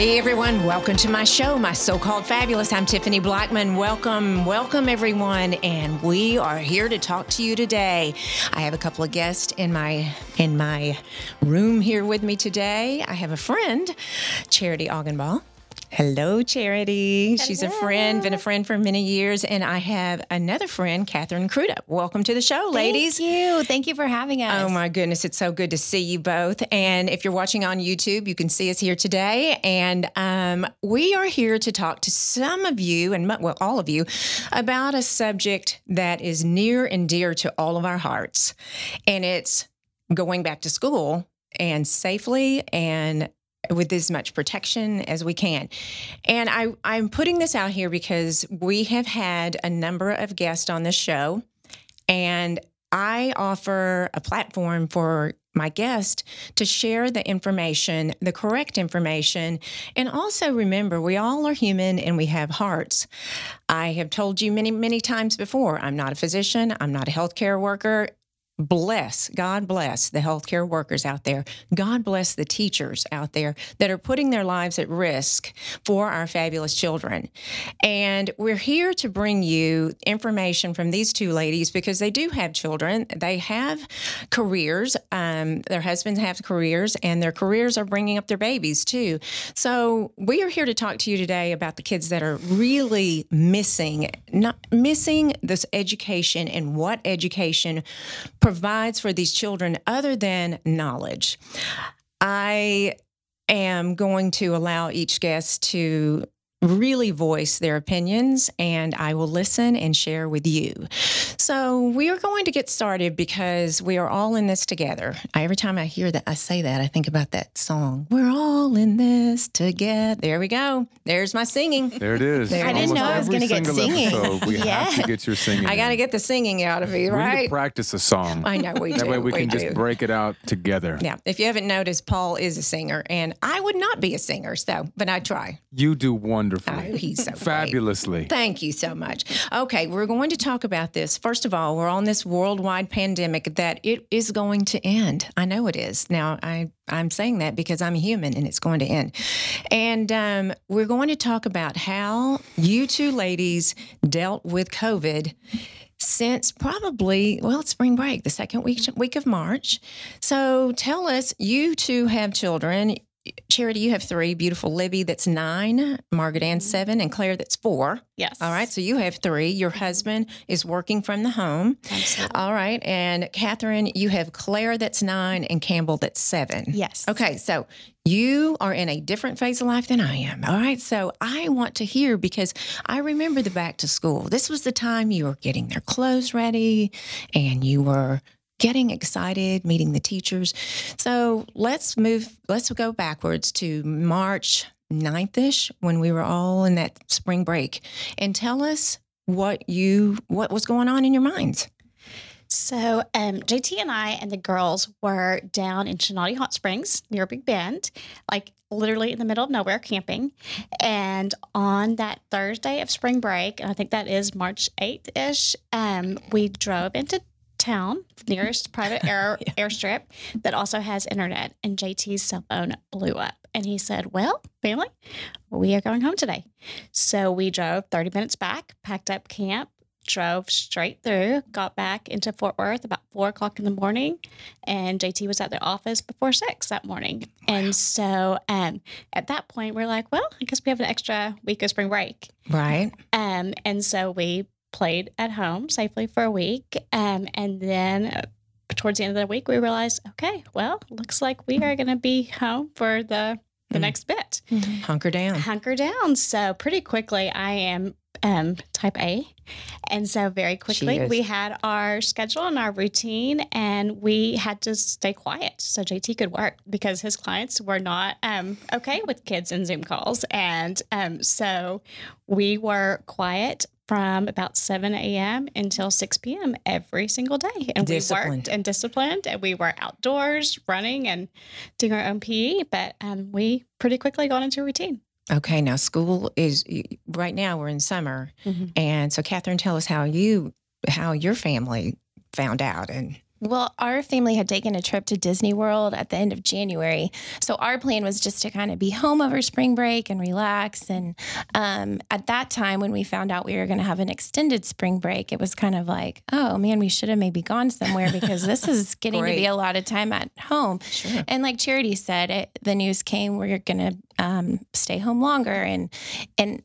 Hey everyone, welcome to my show, my so-called fabulous. I'm Tiffany Blackman. Welcome, welcome everyone, and we are here to talk to you today. I have a couple of guests in my in my room here with me today. I have a friend, Charity Augenball. Hello, Charity. She's a friend, been a friend for many years. And I have another friend, Catherine Crudup. Welcome to the show, ladies. Thank you. Thank you for having us. Oh my goodness, it's so good to see you both. And if you're watching on YouTube, you can see us here today. And um, we are here to talk to some of you, and well, all of you, about a subject that is near and dear to all of our hearts. And it's going back to school and safely and with as much protection as we can. And I, I'm putting this out here because we have had a number of guests on this show, and I offer a platform for my guest to share the information, the correct information. And also remember, we all are human and we have hearts. I have told you many, many times before I'm not a physician, I'm not a healthcare worker bless, God bless the healthcare workers out there. God bless the teachers out there that are putting their lives at risk for our fabulous children. And we're here to bring you information from these two ladies because they do have children. They have careers. Um, their husbands have careers, and their careers are bringing up their babies too. So we are here to talk to you today about the kids that are really missing, not missing this education and what education provides for these children other than knowledge. I am going to allow each guest to really voice their opinions and I will listen and share with you. So, we are going to get started because we are all in this together. I, every time I hear that, I say that, I think about that song. We're all in this together. There we go. There's my singing. There it is. There I didn't know I was gonna get singing. episode, we have to get your singing. I got to get the singing out of me, We need to practice a song. I know we do. that way we can do. just break it out together. Yeah, if you haven't noticed, Paul is a singer, and I would not be a singer, so but I try. You do wonderfully. Oh, he's so fabulously. Thank you so much. Okay, we're going to talk about this. First of all, we're on this worldwide pandemic that it is going to end. I know it is. Now, I I'm saying that because I'm human and it's going to end. And um, we're going to talk about how you two ladies dealt with COVID since probably well it's spring break the second week week of march so tell us you two have children charity you have three beautiful libby that's nine margaret ann mm-hmm. seven and claire that's four Yes. all right so you have three your mm-hmm. husband is working from the home Absolutely. all right and catherine you have claire that's nine and campbell that's seven Yes. Okay, so you are in a different phase of life than I am. All right, so I want to hear because I remember the back to school. This was the time you were getting their clothes ready and you were getting excited, meeting the teachers. So let's move, let's go backwards to March 9th ish when we were all in that spring break and tell us what you, what was going on in your minds. So um, JT and I and the girls were down in Chinati Hot Springs near Big Bend, like literally in the middle of nowhere camping. And on that Thursday of spring break, I think that is March 8th ish, um, we drove into town, nearest private air airstrip that also has internet. And JT's cell phone blew up. And he said, Well, family, we are going home today. So we drove 30 minutes back, packed up camp, drove straight through, got back into Fort Worth about four o'clock in the morning, and JT was at the office before six that morning. And so um, at that point, we're like, well, I guess we have an extra week of spring break. Right. Um, and so we played at home safely for a week. Um, and then uh, towards the end of the week, we realized, okay, well, looks like we are going to be home for the the Mm. next bit Hunker down. hunker down. So pretty quickly, I am um, type A, and so very quickly we had our schedule and our routine, and we had to stay quiet so JT could work because his clients were not um, okay with kids and Zoom calls, and um, so we were quiet from about 7 a.m. until 6 p.m. every single day. And we worked and disciplined, and we were outdoors running and doing our own PE, but um, we pretty quickly got into a routine. Okay, now school is right now we're in summer, Mhm. and so Catherine, tell us how you how your family found out and Well, our family had taken a trip to Disney World at the end of January. So our plan was just to kind of be home over spring break and relax. And um, at that time, when we found out we were going to have an extended spring break, it was kind of like, oh man, we should have maybe gone somewhere because this is getting to be a lot of time at home. Sure. And like Charity said, it, the news came we're going to um, stay home longer, and and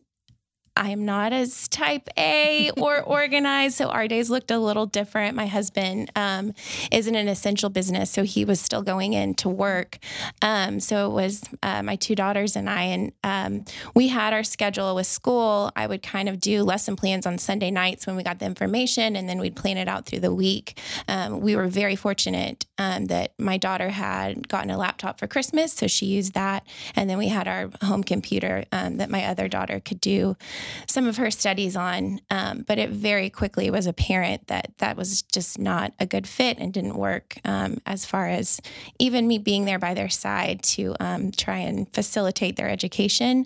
I am not as type A or organized, so our days looked a little different. My husband um, is in an essential business, so he was still going in to work. Um, so it was uh, my two daughters and I, and um, we had our schedule with school. I would kind of do lesson plans on Sunday nights when we got the information, and then we'd plan it out through the week. Um, we were very fortunate um, that my daughter had gotten a laptop for Christmas, so she used that, and then we had our home computer um, that my other daughter could do some of her studies on. Um, but it very quickly was apparent that that was just not a good fit and didn't work um, as far as even me being there by their side to um, try and facilitate their education.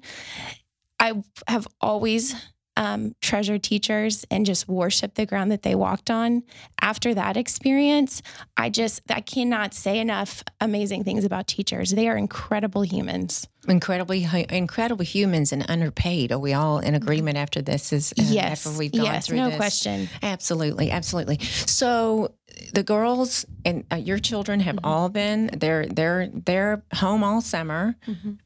I have always um, treasured teachers and just worship the ground that they walked on. After that experience, I just I cannot say enough amazing things about teachers. They are incredible humans. incredibly incredible humans and underpaid. Are we all in agreement after this? Is uh, yes, after we've gone yes, through no this? question. Absolutely, absolutely. So the girls and uh, your children have all been they're they're they're home all summer.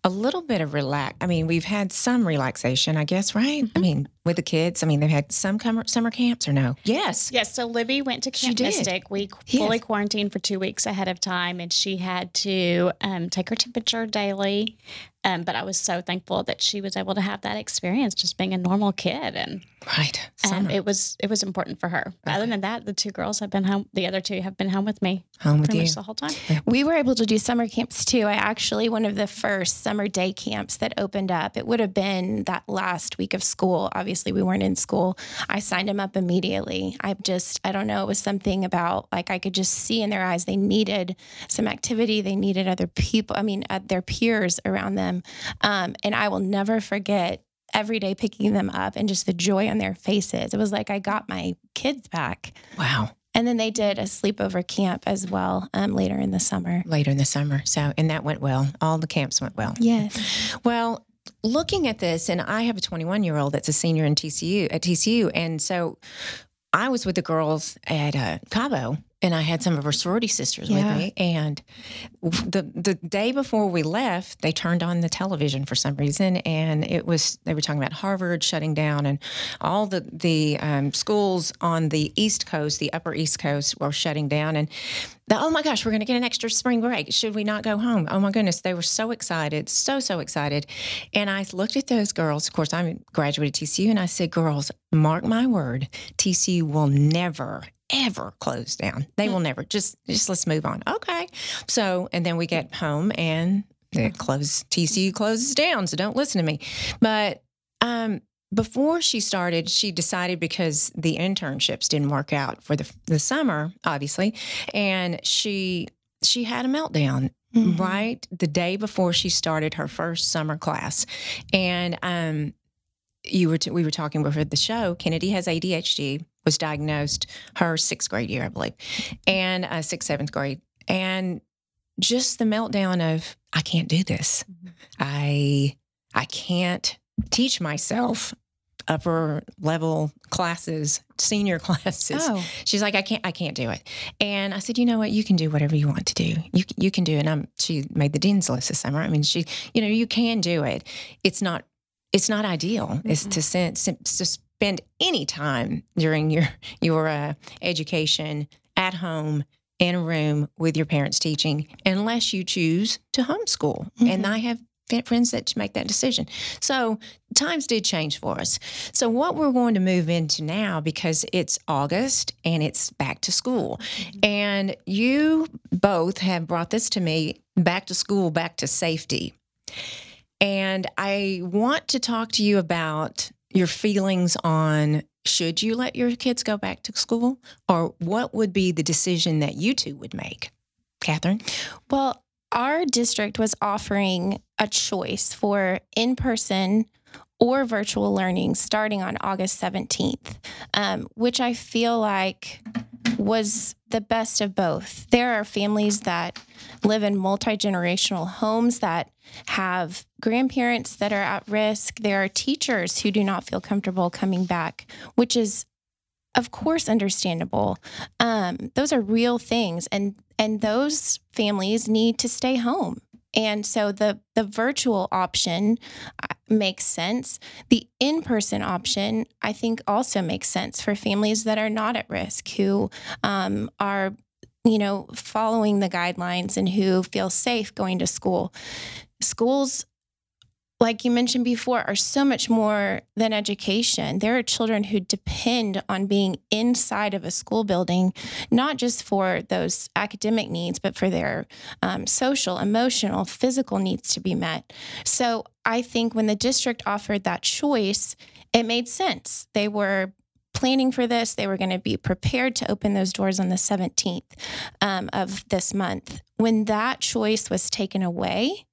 A little bit of relax. I mean, we've had some relaxation, I guess, right? I mean, with the kids. I mean, they've had some summer summer camps or no? Yes. Yes, so Libby went to Camp. Mystic. We Yes. fully quarantined for two weeks ahead of time, and she had to um, take her temperature daily. Um, but I was so thankful that she was able to have that experience, just being a normal kid, and Right. um, it was it was important for her. But Other than that, the two girls have been home. The other two have been home with me home with pretty you. much the whole time. We were able to do summer camps too. I actually, one of the first summer day camps that opened up, it would have been that last week of school. Obviously, we weren't in school. I signed them up immediately. I just, I don't know, it was something about like I could just see in their eyes they needed some activity. They needed other people, I mean, uh, their peers around them. Um, and I will never forget every day picking them up and just the joy on their faces. It was like I got my kids back. Wow. And then they did a sleepover camp as well um, later in the summer. Later in the summer. So and that went well. All the camps went well. Yes. Well, looking at this, and I have a 21 year old that's a senior in TCU at TCU, and so I was with the girls at uh, Cabo, and I had some of her sorority sisters Yeah. with me. And the the day before we left, they turned on the television for some reason, and it was they were talking about Harvard shutting down, and all the the um, schools on the East Coast, the Upper East Coast, were shutting down, and the, oh my gosh, we're going to get an extra spring break. Should we not go home? Oh my goodness, they were so excited, so so excited. And I looked at those girls. Of course, I'm a TCU, and I said, "Girls, mark my word, TCU will never." Ever close down? They will never. Just, just let's move on. Okay. So, and then we get home and it close. TCU closes down. So don't listen to me. But um, before she started, she decided because the internships didn't work out for the the summer, obviously, and she she had a meltdown Mm-hmm. right the day before she started her first summer class, and um, you were t- we were talking before the show. Kennedy has ADHD, was diagnosed her sixth grade year, I believe, and uh, sixth seventh grade, and just the meltdown of I can't do this. I I can't teach myself upper level classes, senior classes. Oh, She's like, I can't, I can't do it. And I said, you know what? You can do whatever you want to do. You you can do it. And I'm, she made the dean's list this summer. I mean, she, you know, you can do it. It's not, it's not ideal. It's to send, to spend any time during your your uh, education at home in a room with your parents teaching, unless you choose to homeschool. And I have friends that make that decision. So times did change for us. So what we're going to move into now because it's August and it's back to school. And you both have brought this to me back to school, back to safety. And I want to talk to you about your feelings on should you let your kids go back to school or what would be the decision that you two would make? Catherine? well, our district was offering a choice for in person or virtual learning starting on August 17th, um, which I feel like was the best of both. There are families that live in multi generational homes that have grandparents that are at risk. There are teachers who do not feel comfortable coming back, which is, of course, understandable. Um, those are real things, and and those families need to stay home. And so the the virtual option makes sense. The in-person option, I think, also makes sense for families that are not at risk, who um, are, you know, following the guidelines and who feel safe going to school. Schools like you mentioned before, are so much more than education. There are children who depend on being inside of a school building, not just for those academic needs, but for their um, social, emotional, physical needs to be met. So I think when the district offered that choice, it made sense. They were planning for this. They were going to be prepared to open those doors on the 17th um, of this month. When that choice was taken away,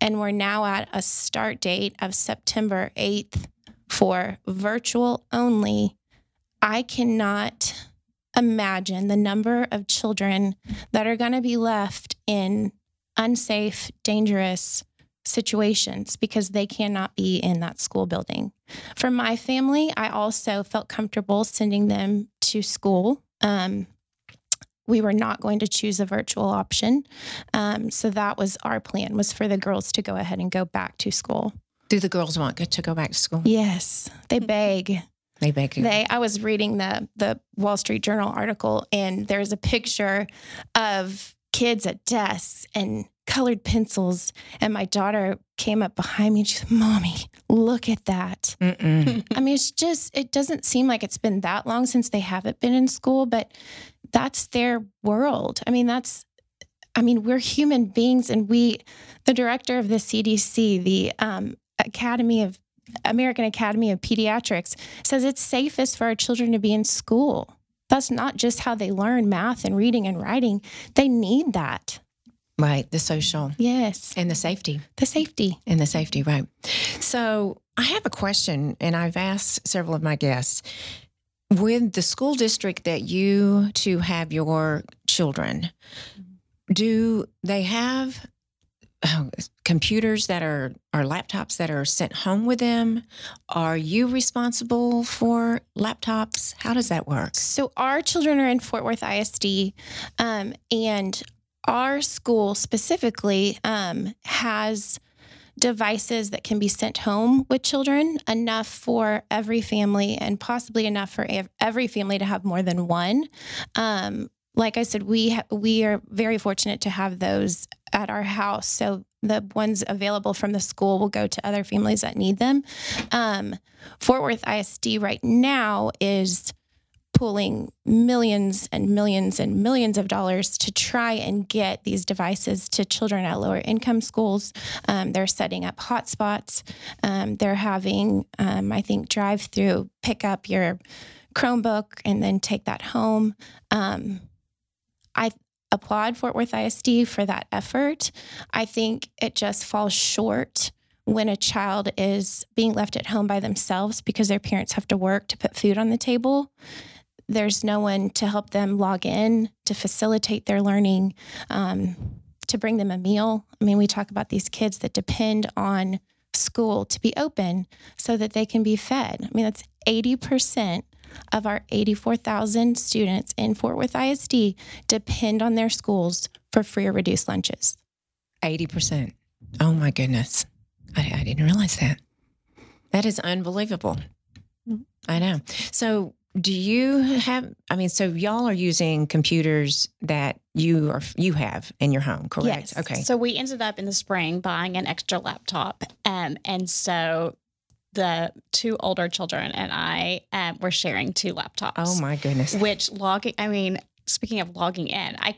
and we're now at a start date of September 8th for virtual only. I cannot imagine the number of children that are going to be left in unsafe, dangerous situations because they cannot be in that school building. For my family, I also felt comfortable sending them to school. Um, we were not going to choose a virtual option. Um, so that was our plan was for the girls to go ahead and go back to school. Do the girls want to go back to school? Yes, they beg. They beg you. They I was reading the the Wall Street Journal article and there's a picture of kids at desks and colored pencils and my daughter came up behind me and she said, "Mommy, look at that." Mm-mm. I mean, it's just it doesn't seem like it's been that long since they haven't been in school, but that's their world. I mean, that's, I mean, we're human beings, and we, the director of the CDC, the um, Academy of American Academy of Pediatrics, says it's safest for our children to be in school. That's not just how they learn math and reading and writing. They need that. Right. The social Yes. and the safety. The safety. And the safety, right. So I have a question, and I've asked several of my guests. With the school district that you to have your children, do they have oh, computers that are or laptops that are sent home with them? Are you responsible for laptops? How does that work? So our children are in Fort Worth ISD, um, and our school specifically um, has devices that can be sent home with children, enough for every family, and possibly enough for every family to have more than one. Um, like I said, we ha- we are very fortunate to have those at our house. So the ones available from the school will go to other families that need them. Um, Fort Worth ISD right now is pulling millions and millions and millions of dollars to try and get these devices to children at lower income schools. Um, they're setting up hotspots. Um, they're having, um, I think, drive through, pick up your Chromebook and then take that home. Um, I applaud Fort Worth ISD for that effort. I think it just falls short when a child is being left at home by themselves because their parents have to work to put food on the table there's no one to help them log in to facilitate their learning um, to bring them a meal i mean we talk about these kids that depend on school to be open so that they can be fed i mean that's 80% of our 84,000 students in Fort Worth ISD depend on their schools for free or reduced lunches. 80%. Oh my goodness. I, I didn't realize that. That is unbelievable. Mhm. I know. So, do you have, I mean, so y'all are using computers that you are, you have in your home, correct? Yes. Okay. So we ended up in the spring buying an extra laptop. Um, and so the two older children and I um, were sharing two laptops. Oh my goodness. Which logging, I mean, speaking of logging in, I,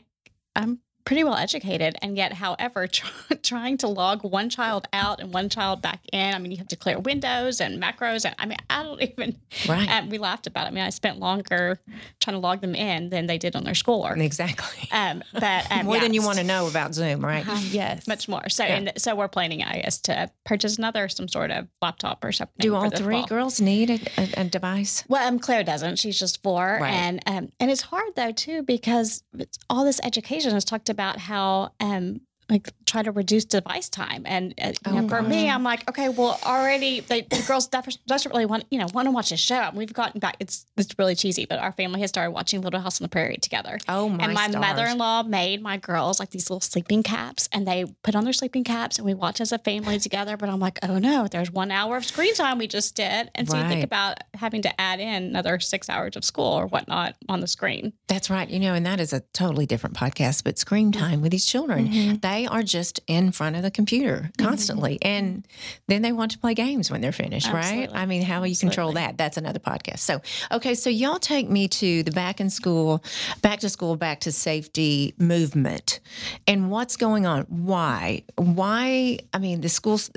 I'm pretty well educated, and yet, however, try, trying to log one child out and one child back in. I mean, you have to clear windows and macros, and I mean, I don't even. Right. Um, we laughed about it. I mean, I spent longer trying to log them in than they did on their schoolwork. Exactly. Um, but um, More yeah, than you want to know about Zoom, right? Uh-huh. Yes. much more. So, Yeah. and so we're planning, I guess, to purchase another some sort of laptop or something. Do all three fall. girls need a, a, a device? Well, um, Claire doesn't. She's just four, Right. and um, and it's hard though too because all this education has talked about how um like try to reduce device time, and uh, you know, Oh, for me. I'm like, okay, well, already they, the girls def- desperately want you know want to watch a show. And we've gotten back. It's it's really cheesy, but our family has started watching Little House on the Prairie together. Oh my and my stars. mother-in-law made my girls like these little sleeping caps, and they put on their sleeping caps, and we watch as a family together. But I'm like, oh no, there's one hour of screen time we just did, and so you think about having to add in another six hours of school or whatnot on the screen. That's right. You know, and that is a totally different podcast, but screen time with these children. Mm-hmm. They are just in front of the computer mm-hmm. constantly. And then they want to play games when they're finished, right? I mean, how you control that? That's another podcast. So, okay, so y'all take me to the back in school, back to school, back to safety movement. And what's going on? Why? Why? I mean, the schools,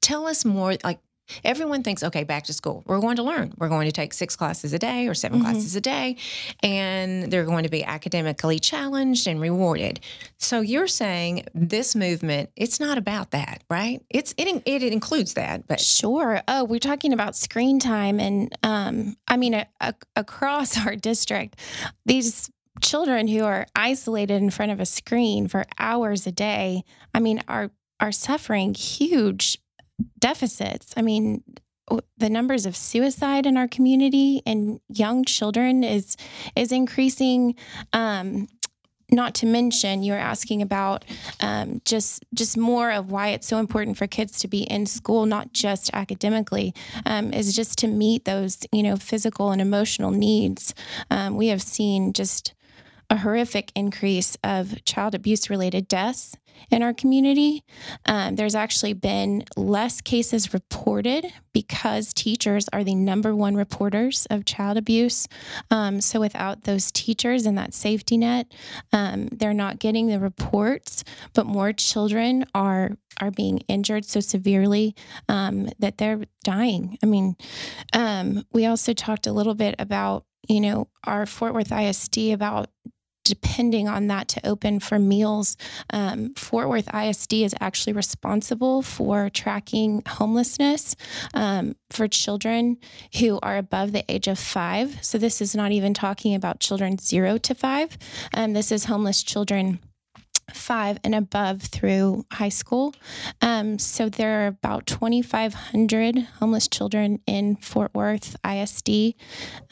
tell us more like, Everyone thinks, okay, back to school. We're going to learn. We're going to take six classes a day or 7 Mhm. classes a day, and they're going to be academically challenged and rewarded. So you're saying this movement, it's not about that, right? It's it it, it includes that, but Sure. Oh, we're talking about screen time, and um, I mean, a, a, across our district, these children who are isolated in front of a screen for hours a day, I mean, are are suffering huge deficits. I mean, the numbers of suicide in our community and young children is is increasing. Um, not to mention, you're asking about um, just just more of why it's so important for kids to be in school, not just academically, um, is just to meet those you know physical and emotional needs. Um, we have seen just a horrific increase of child abuse related deaths in our community. Um, there's actually been less cases reported because teachers are the number one reporters of child abuse. Um, so without those teachers and that safety net, um, they're not getting the reports, but more children are are being injured so severely um, that they're dying. I mean, um, we also talked a little bit about you know our Fort Worth ISD about depending on that to open for meals. Um, Fort Worth ISD is actually responsible for tracking homelessness um, for children who are above the age of five. So this is not even talking about children zero to five. Um, this is homeless children five and above through high school. Um, so there are about 2,500 homeless children in Fort Worth ISD.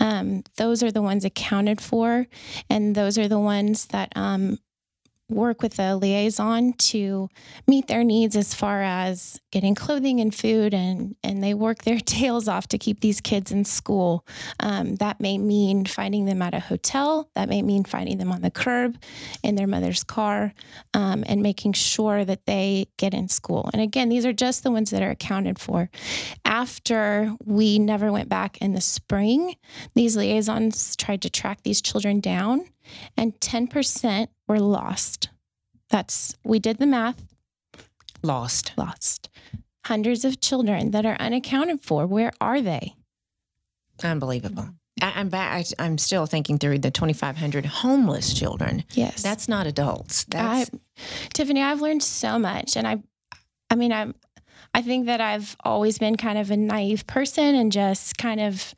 Um, those are the ones accounted for, and those are the ones that um, work with the liaison to meet their needs as far as getting clothing and food and and they work their tails off to keep these kids in school. Um, that may mean finding them at a hotel that may mean finding them on the curb in their mother's car um, and making sure that they get in school. And again these are just the ones that are accounted for. After we never went back in the spring these liaisons tried to track these children down and 10% were lost. That's, we did the math, lost. lost. Hundreds of children that are unaccounted for. Where are they? Unbelievable. I, I'm back. I, I'm still thinking through the 2,500 homeless children. Yes. That's not adults. That's I, Tiffany, I've learned so much. And I, I mean, I'm, I think that I've always been kind of a naive person and just kind of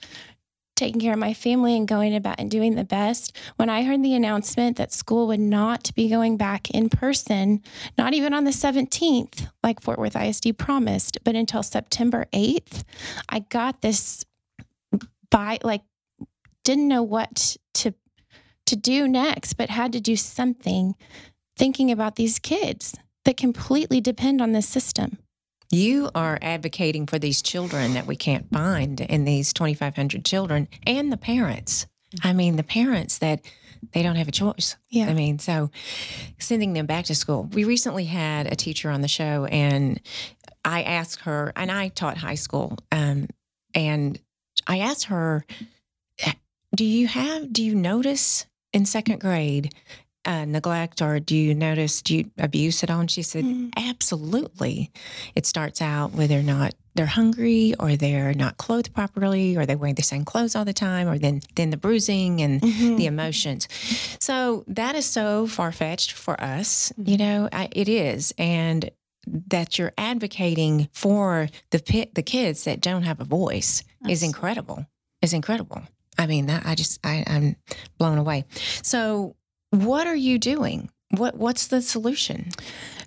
taking care of my family and going about and doing the best. When I heard the announcement that school would not be going back in person, not even on the 17th, like Fort Worth ISD promised, but until September 8th, I got this by like didn't know what to to do next, but had to do something thinking about these kids that completely depend on this system. You are advocating for these children that we can't find in these 2,500 children and the parents. I mean, the parents that they don't have a choice. Yeah. I mean, so sending them back to school. We recently had a teacher on the show, and I asked her, and I taught high school, um, and I asked her, "Do you have? Do you notice in second grade uh, neglect or do you notice do you abuse at all? And she said, Mm. absolutely. It starts out with they're not they're hungry or they're not clothed properly or they wear the same clothes all the time or then then the bruising and Mhm. the emotions. So that is so far fetched for us. You know, I, it is, and that you're advocating for the pi- the kids that don't have a voice is incredible. Is incredible. I mean, that I just I, I'm blown away. So, what are you doing? What What's the solution?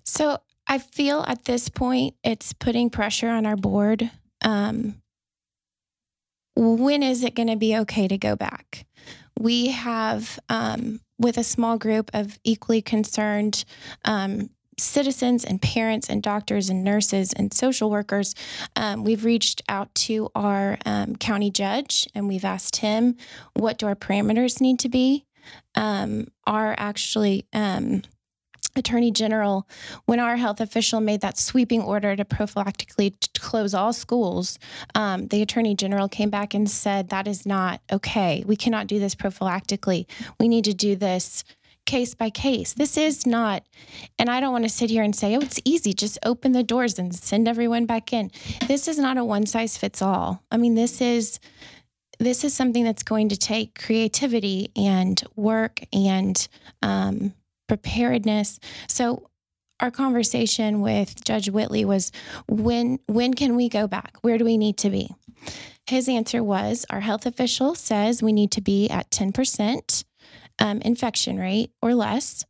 So I feel at this point it's putting pressure on our board. Um, when is it going to be okay to go back? We have, um, with a small group of equally concerned um, citizens and parents and doctors and nurses and social workers, um, we've reached out to our um, county judge and we've asked him what do our parameters need to be. Um, our actually um, attorney general when our health official made that sweeping order to prophylactically t- close all schools, um, the attorney general came back and said that is not okay. We cannot do this prophylactically. We need to do this case by case. This is not, and I don't want to sit here and say, oh, it's easy. Just open the doors and send everyone back in. This is not a one size fits all. I mean, this is. This is something that's going to take creativity and work and um, preparedness. So our conversation with Judge Whitley was when when can we go back? Where do we need to be? His answer was our health official says we need to be at 10% um, infection rate or less.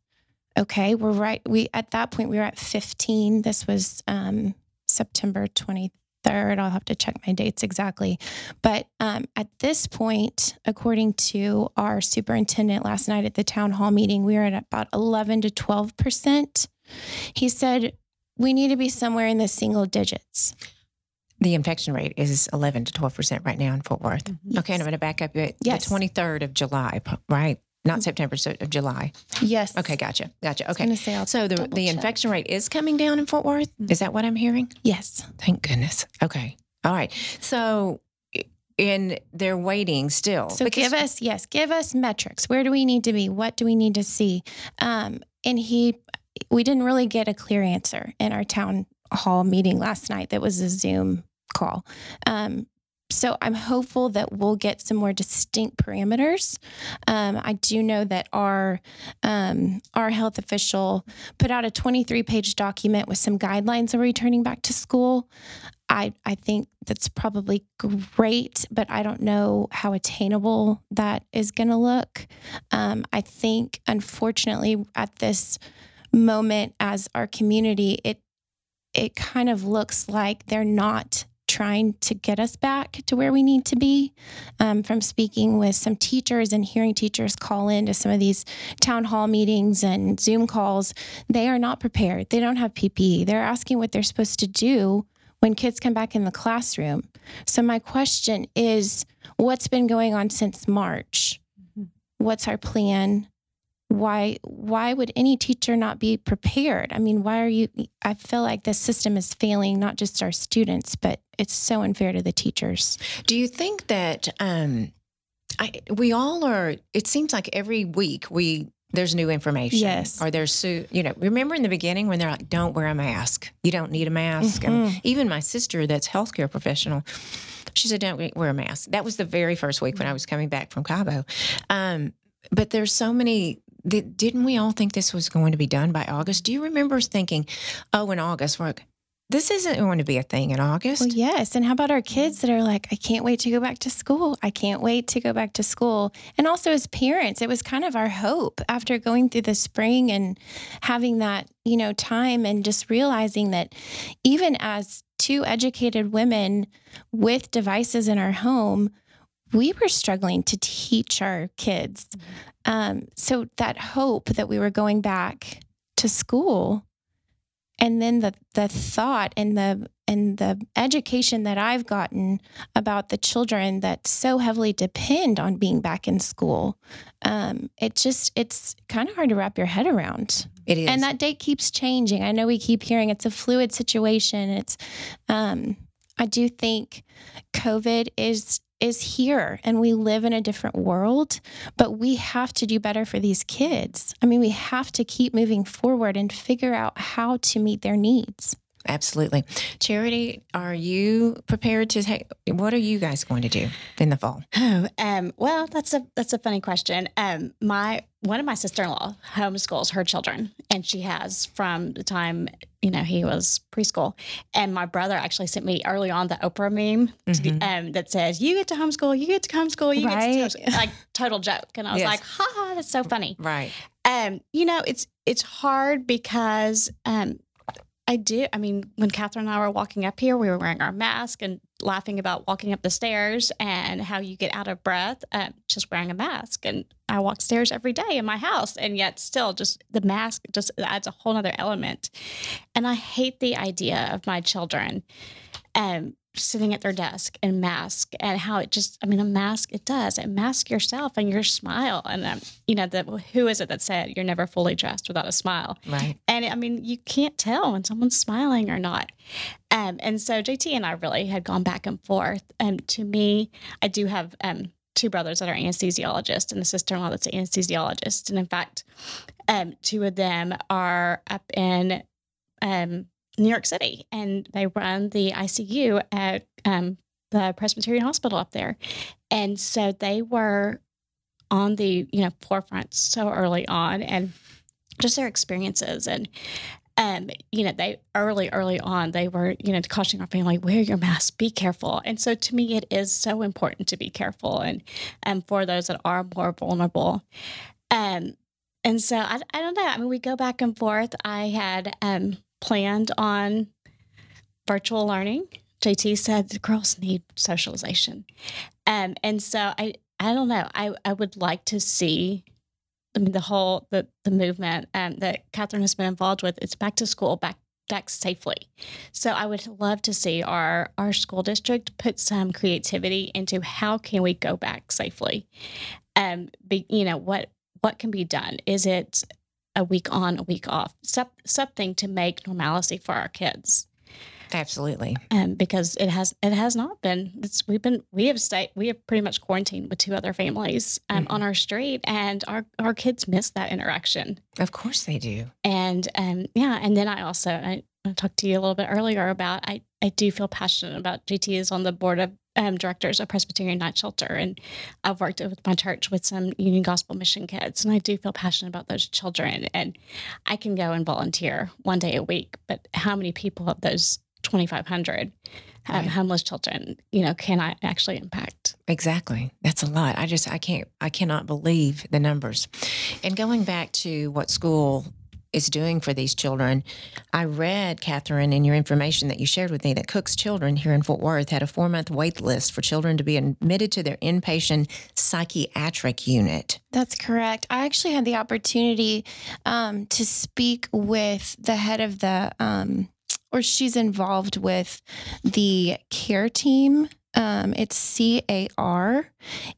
Okay, we're right. We at that point we were at 15. This was um, September 23rd. I'll have to check my dates exactly. But um, at this point, according to our superintendent last night at the town hall meeting, we are at about 11 to 12 percent. He said we need to be somewhere in the single digits. The infection rate is 11 to 12 percent right now in Fort Worth. Okay, and I'm going to back up at Yes. the 23rd of July, right? Not September, so of July. Yes. Okay, gotcha, gotcha. Okay, so the the check. infection rate is coming down in Fort Worth. Is that what I'm hearing? Yes. Thank goodness. Okay. All right. So, in they're waiting still. So give us yes, give us metrics. Where do we need to be? What do we need to see? Um, and he, we didn't really get a clear answer in our town hall meeting last night. That was a Zoom call. Um, so I'm hopeful that we'll get some more distinct parameters. Um, I do know that our um, our health official put out a 23 page document with some guidelines of returning back to school. I, I think that's probably great, but I don't know how attainable that is going to look. Um, I think, unfortunately, at this moment, as our community, it it kind of looks like they're not trying to get us back to where we need to be. Um, from speaking with some teachers and hearing teachers call into some of these town hall meetings and Zoom calls, they are not prepared. They don't have PPE. They're asking what they're supposed to do when kids come back in the classroom. So, my question is what's been going on since March? What's our plan? Why why would any teacher not be prepared? I mean, why are you I feel like the system is failing not just our students, but it's so unfair to the teachers. Do you think that um, I, we all are? It seems like every week we there's new information. Yes. Or there's you know remember in the beginning when they're like, don't wear a mask. You don't need a mask. And Mhm. even my sister, that's healthcare professional, she said, don't wear a mask. That was the very first week when I was coming back from Cabo. Um, but there's so many. Di- Didn't we all think this was going to be done by August? Do you remember thinking, oh, in August, we're like, this isn't going to be a thing in August? Well, yes. And how about our kids that are like, I can't wait to go back to school. I can't wait to go back to school. And also, as parents, it was kind of our hope after going through the spring and having that, you know, time and just realizing that even as two educated women with devices in our home, we were struggling to teach our kids. Um, so that hope that we were going back to school and then the the thought and the and the education that I've gotten about the children that so heavily depend on being back in school, um, it just it's kind of hard to wrap your head around. It is. And that date keeps changing. I know we keep hearing it's a fluid situation. It's, um, I do think COVID is is here and we live in a different world, but we have to do better for these kids. I mean, we have to keep moving forward and figure out how to meet their needs. Absolutely. Charity, are you prepared to take what are you guys going to do in the fall? Oh, um, well, that's a that's a funny question. Um, my one of my sister in law homeschools her children, and she has from the time you know he was preschool. And my brother actually sent me early on the Oprah meme Mhm. to, um, that says, "You get to homeschool, you get to homeschool, you Right. get to homeschool." like total joke." And I was Yes. like, "Ha ha, that's so funny." Right. Um, you know, it's it's hard because um I do I mean, when Catherine and I were walking up here, we were wearing our mask and laughing about walking up the stairs and how you get out of breath um, just wearing a mask. And I walk stairs every day in my house, and yet still just the mask just adds a whole nother element. And I hate the idea of my children um sitting at their desk and mask and how it just i mean a mask it does it masks yourself and your smile and um, you know the who is it that said you're never fully dressed without a smile Right. and i mean you can't tell when someone's smiling or not um, and so jt and i really had gone back and forth and to me i do have um, two brothers that are anesthesiologists and a sister-in-law that's an anesthesiologist and in fact um, two of them are up in um, New York City, and they run the ICU at um, the Presbyterian Hospital up there, and so they were on the you know forefront so early on, and just their experiences and. Um, you know, they early, early on, they were, you know, cautioning our family, wear your mask, be careful. And so to me, it is so important to be careful and and for those that are more vulnerable. Um, and so I, I don't know. I mean, we go back and forth. I had um, planned on virtual learning. JT said the girls need socialization. Um, and so I, I don't know. I, I would like to see I mean, the whole the the movement um, that Catherine has been involved with. It's back to school, back back safely. So I would love to see our our school district put some creativity into how can we go back safely. Um, be, you know what what can be done? Is it a week on, a week off? Some, something to make normalcy for our kids Absolutely. um, because it has it has not been. It's we've been we have stayed we have pretty much quarantined with two other families um, on our street, and our our kids miss that interaction. Of course they do. And um, yeah, and then I also I, I talked to you a little bit earlier about I I do feel passionate about JT is on the board of um, directors of Presbyterian Night Shelter, and I've worked with my church with some Union Gospel Mission kids, and I do feel passionate about those children. And I can go and volunteer one day a week, but how many people of those 2,500 um, Right. homeless children, you know, can I actually impact? Exactly. That's a lot. I just I can't I cannot believe the numbers. And going back to what school is doing for these children, I read, Catherine, in your information that you shared with me that Cook's Children here in Fort Worth had a four month wait list for children to be admitted to their inpatient psychiatric unit. That's correct. I actually had the opportunity um, to speak with the head of the, um, or she's involved with the care team. Um, it's C A R,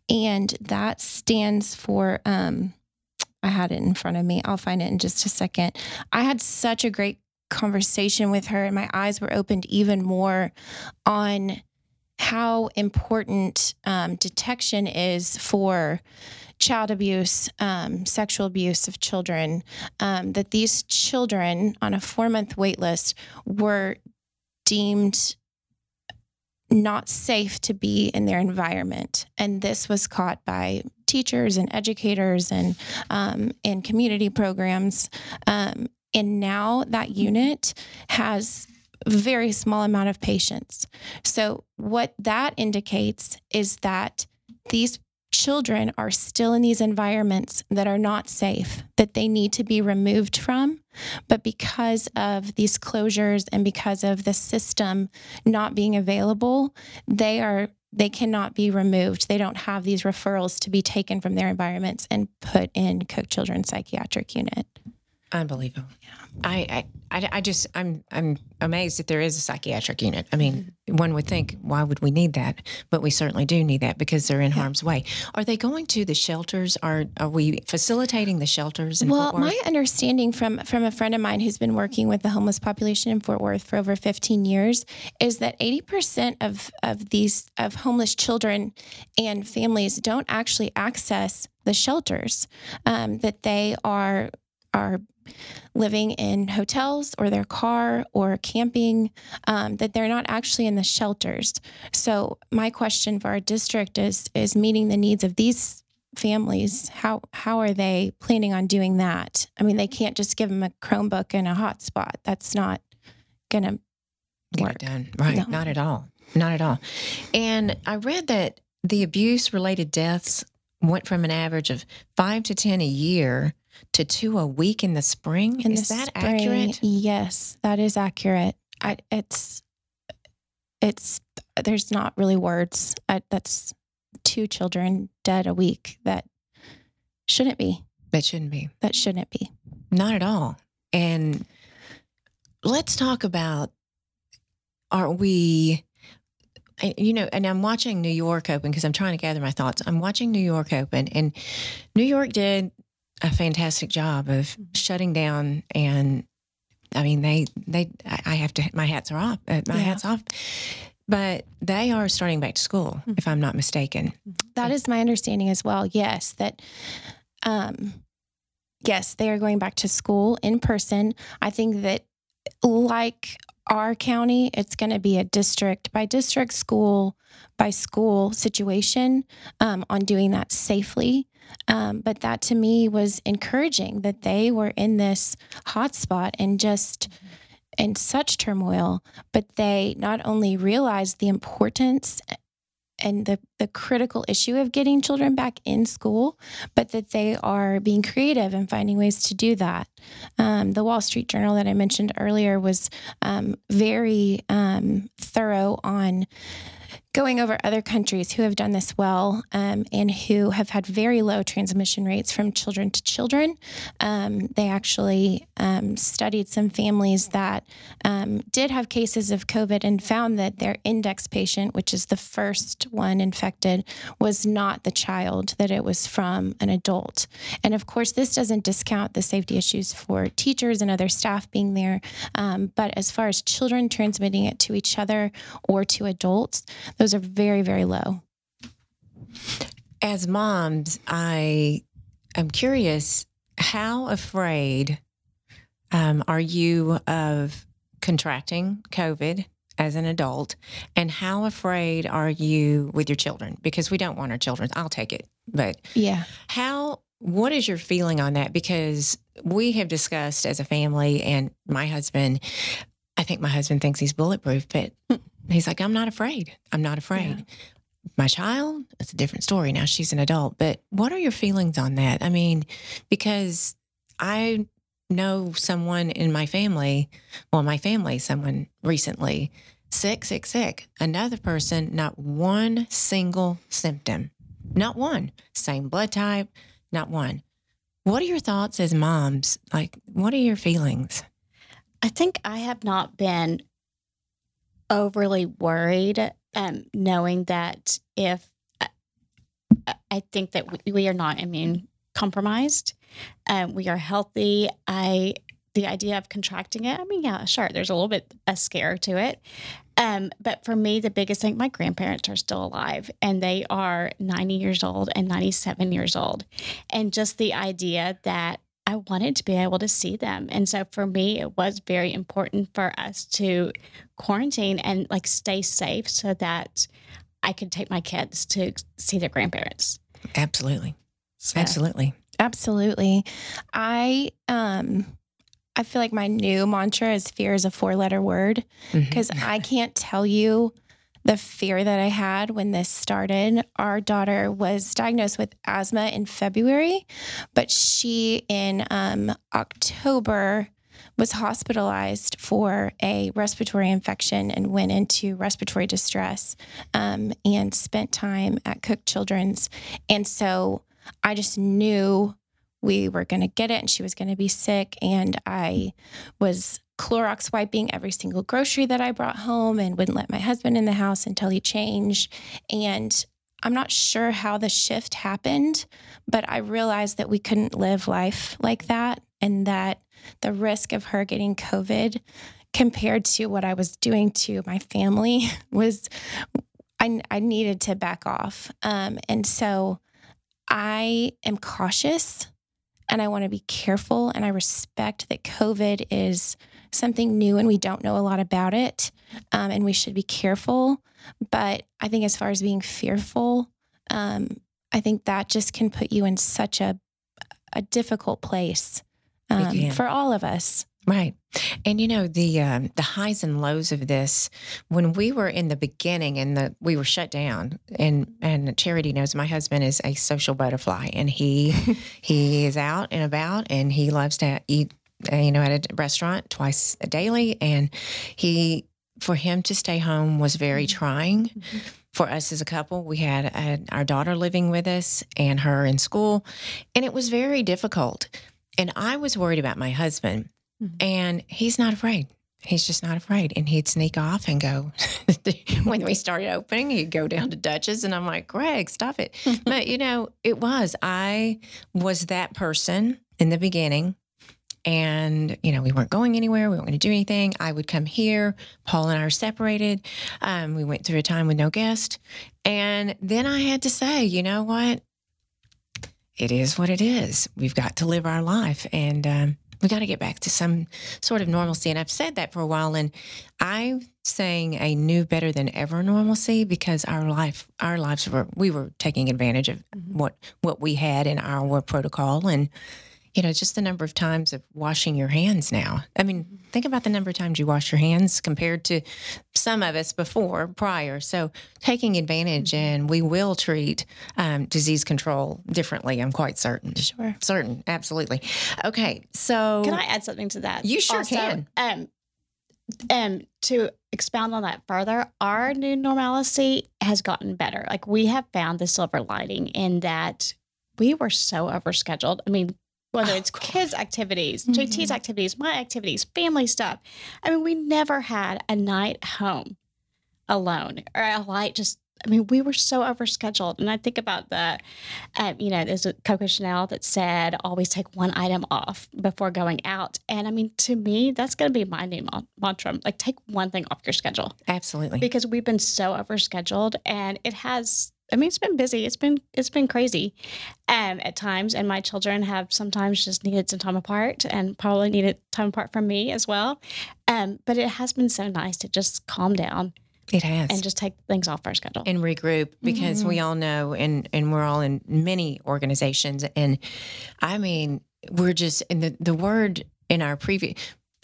and that stands for. Um, I had it in front of me. I'll find it in just a second. I had such a great conversation with her, and my eyes were opened even more on how important um, detection is for child abuse, um, sexual abuse of children, um, that these children on a four month wait list were deemed not safe to be in their environment. And this was caught by teachers and educators and um, in community programs. Um, and now that unit has very small amount of patients. So what that indicates is that these children are still in these environments that are not safe, that they need to be removed from. But because of these closures and because of the system not being available, they are they cannot be removed. They don't have these referrals to be taken from their environments and put in Cook Children's Psychiatric Unit. Unbelievable. I, I, I, I just, I'm, I'm amazed that there is a psychiatric unit. I mean, one would think, why would we need that? But we certainly do need that because they're in harm's way. Are they going to the shelters? Are, are we facilitating the shelters? Well, my understanding from from a friend of mine who's been working with the homeless population in Fort Worth for over 15 years is that 80% of of these of homeless children and families don't actually access the shelters. Um, that they are are living in hotels or their car or camping. Um, that they're not actually in the shelters. So my question for our district is is meeting the needs of these families how how are they planning on doing that i mean they can't just give them a chromebook and a hotspot that's not gonna get work. it done. Right. No. Not at all. Not at all. And I read that the abuse related deaths went from an average of five to 10 a year to two a week in the spring. in Is the that spring. accurate? yes that is accurate I, it's it's there's not really words I, that's two children dead a week that shouldn't be That shouldn't be. that shouldn't be Not at all. And let's talk about are we, you know, and I'm watching New York open because I'm trying to gather my thoughts. I'm watching New York open, and New York did a fantastic job of shutting down. And I mean, they, they, I have to, my hats are off, uh, my Yeah. hats off. But they are starting back to school, if I'm not mistaken. That is my understanding as well. Yes, that um yes, they are going back to school in person. I think that like our county, it's going to be a district by district, school by school situation um, on doing that safely. Um, but that to me was encouraging that they were in this hotspot and just in such turmoil, but they not only realized the importance and the, the critical issue of getting children back in school, but that they are being creative and finding ways to do that. Um, the Wall Street Journal that I mentioned earlier was um, very um, thorough on going over other countries who have done this well um, and who have had very low transmission rates from children to children. Um, they actually um, studied some families that um, did have cases of COVID and found that their index patient, which is the first one infected, was not the child, that it was from an adult. And of course, this doesn't discount the safety issues for teachers and other staff being there. Um, but as far as children transmitting it to each other or to adults, those are very, very low. As moms, I am curious how afraid um, are you of contracting COVID as an adult? And how afraid are you with your children? Because we don't want our children. I'll take it. But Yeah. how, what is your feeling on that? Because we have discussed as a family, and my husband, I think my husband thinks he's bulletproof, but he's like, I'm not afraid. I'm not afraid. My child, it's a different story. Now she's an adult. But what are your feelings on that? I mean, because I know someone in my family, well, my family, someone recently, sick, sick, sick. Another person, not one single symptom, not one. Same blood type, not one. What are your thoughts as moms? Like, what are your feelings? I think I have not been overly worried, um, knowing that if I, I think that we, we are not immune compromised, um, we are healthy. I the idea of contracting it, I mean, yeah, sure, there's a little bit a scare to it. Um, but for me, the biggest thing, my grandparents are still alive and they are 90 years old and 97 years old. And just the idea that I wanted to be able to see them. And so for me, it was very important for us to quarantine and like stay safe so that I could take my kids to see their grandparents. Absolutely. So, Absolutely. Absolutely. I um I feel like my new mantra is fear is a four letter word because I can't tell you the fear that I had when this started. Our daughter was diagnosed with asthma in February, but she in um, October was hospitalized for a respiratory infection and went into respiratory distress um, and spent time at Cook Children's. And so I just knew we were going to get it and she was going to be sick. And I was Clorox wiping every single grocery that I brought home and wouldn't let my husband in the house until he changed. And I'm not sure how the shift happened, but I realized that we couldn't live life like that and that the risk of her getting COVID compared to what I was doing to my family was I, I needed to back off. Um, and so I am cautious and I want to be careful and I respect that COVID is something new and we don't know a lot about it um, and we should be careful. But I think as far as being fearful, um, I think that just can put you in such a a difficult place um, for all of us. Right. And you know the um, the highs and lows of this when we were in the beginning and the we were shut down and and Charity knows my husband is a social butterfly and he he is out and about and he loves to eat Uh, you know at a restaurant twice daily and he for him to stay home was very mm-hmm. trying mm-hmm. for us as a couple. We had uh our daughter living with us and her in school and it was very difficult. And I was worried about my husband mm-hmm. and he's not afraid. He's just not afraid. And he'd sneak off and go, when we started opening, he'd go down to Dutch's. And I'm like, Greg, stop it. but, you know, it was, I was that person in the beginning. And, you know, we weren't going anywhere. We weren't going to do anything. I would come here. Paul and I are separated. Um, we went through a time with no guest. And then I had to say, you know what? It is what it is. We've got to live our life. And, um, we got to get back to some sort of normalcy. And I've said that for a while. And I'm saying a new, better than ever normalcy because our life, our lives were, we were taking advantage of what, what we had in our protocol. And, you know, just the number of times of washing your hands now. I mean, think about the number of times you wash your hands compared to some of us before, prior. So taking advantage, and we will treat um, disease control differently. I'm quite certain. Sure. Certain, absolutely. Okay, so Can I add something to that? You sure Also, can. Um, um, to expound on that further, our new normalcy has gotten better. Like we have found the silver lining in that we were so overscheduled. I mean, whether Oh, it's kids' activities, Mm-hmm. JT's activities, my activities, family stuff. I mean, we never had a night home alone or a light just I mean, we were so overscheduled. And I think about the, um, you know, there's a Coco Chanel that said always take one item off before going out. And I mean, to me, that's going to be my new mantra. Like, take one thing off your schedule absolutely. because we've been so overscheduled and it has. I mean, it's been busy. It's been it's been crazy, um, at times. And my children have sometimes just needed some time apart, and probably needed time apart from me as well. Um, but it has been so nice to just calm down It has. and just take things off our schedule. and regroup because we all know and and we're all in many organizations and I mean we're just in the the word in our previous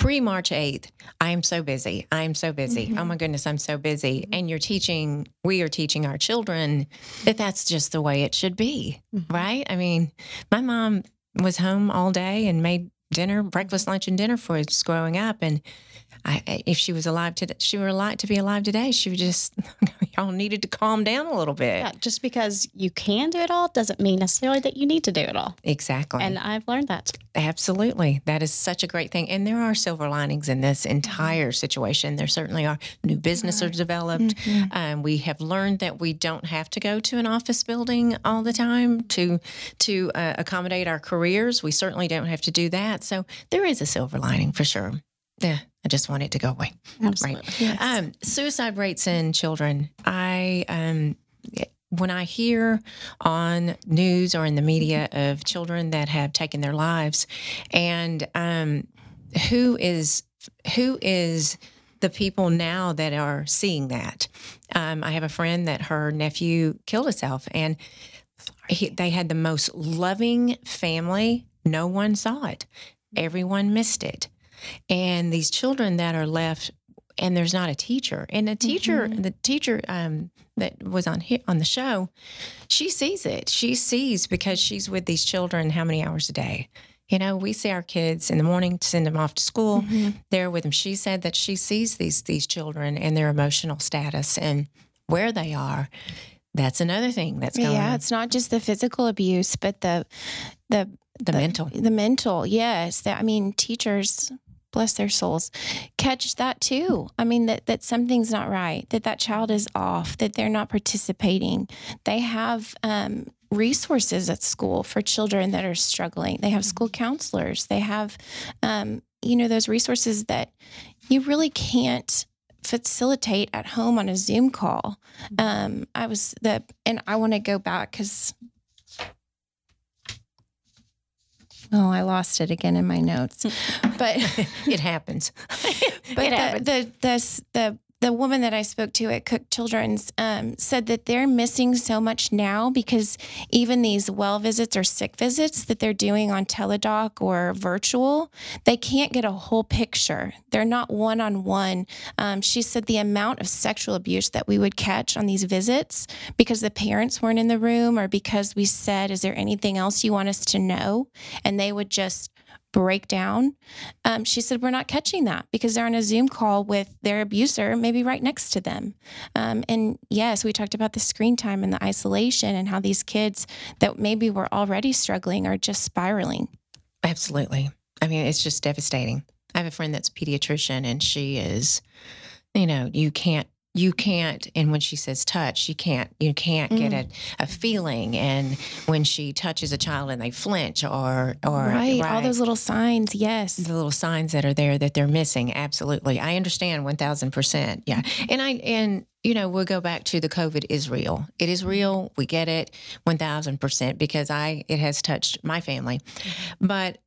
pre March 8th I am so busy. I am so busy. Mm-hmm. Oh my goodness I'm so busy. And you're teaching we are teaching our children that that's just the way it should be mm-hmm. right? I mean my mom was home all day and made dinner breakfast lunch and dinner for us growing up. And I, if she was alive today, she were alive to be alive today. She would just, y'all needed to calm down a little bit. Yeah, just because you can do it all doesn't mean necessarily that you need to do it all. Exactly. And I've learned that. Absolutely. That is such a great thing. And there are silver linings in this entire situation. There certainly are. New businesses are developed. Um, we have learned that we don't have to go to an office building all the time to to uh, accommodate our careers. We certainly don't have to do that. So there is a silver lining for sure. Yeah, I just want it to go away. Absolutely. Um, suicide rates in children. I um, when I hear on news or in the media of children that have taken their lives, and um, who is who is the people now that are seeing that? Um, I have a friend that her nephew killed himself, and he, they had the most loving family. No one saw it. Everyone missed it. And these children that are left, and there's not a teacher, and the teacher, the teacher um, that was on here on the show, she sees it. She sees because she's with these children how many hours a day. You know, we see our kids in the morning to send them off to school. They're with them. She said that she sees these these children and their emotional status and where they are. That's another thing that's going yeah, on. it's not just the physical abuse, but the the The mental. the mental yes that i mean teachers bless their souls catch that too. I mean that that something's not right that that child is off that they're not participating. They have um, resources at school for children that are struggling. They have school counselors. They have um, you know those resources that you really can't facilitate at home on a zoom call. Um, i was the and i want to go back because Oh, I lost it again in my notes. But it happens. but It the, happens. the the the the woman that I spoke to at Cook Children's um, said that they're missing so much now because even these well visits or sick visits that they're doing on teledoc or virtual, they can't get a whole picture. They're not one on one. She said the amount of sexual abuse that we would catch on these visits because the parents weren't in the room or because we said, "Is there anything else you want us to know?" and they would just break down. Um, she said, We're not catching that because they're on a Zoom call with their abuser, maybe right next to them. Um, and yes, we talked about the screen time and the isolation and how these kids that maybe were already struggling are just spiraling. Absolutely. I mean, it's just devastating. I have a friend that's a pediatrician and she is, you know, you can't you can't and when she says touch you can't you can't get mm. a, a feeling. And when she touches a child and they flinch or or right, All those little signs. Yes. the little signs that are there that they're missing absolutely. I understand 1000% yeah. Mm-hmm. And i and you know we'll go back to the covid is real. It is mm-hmm. real. We get it 1000% because i it has touched my family. Mm-hmm. But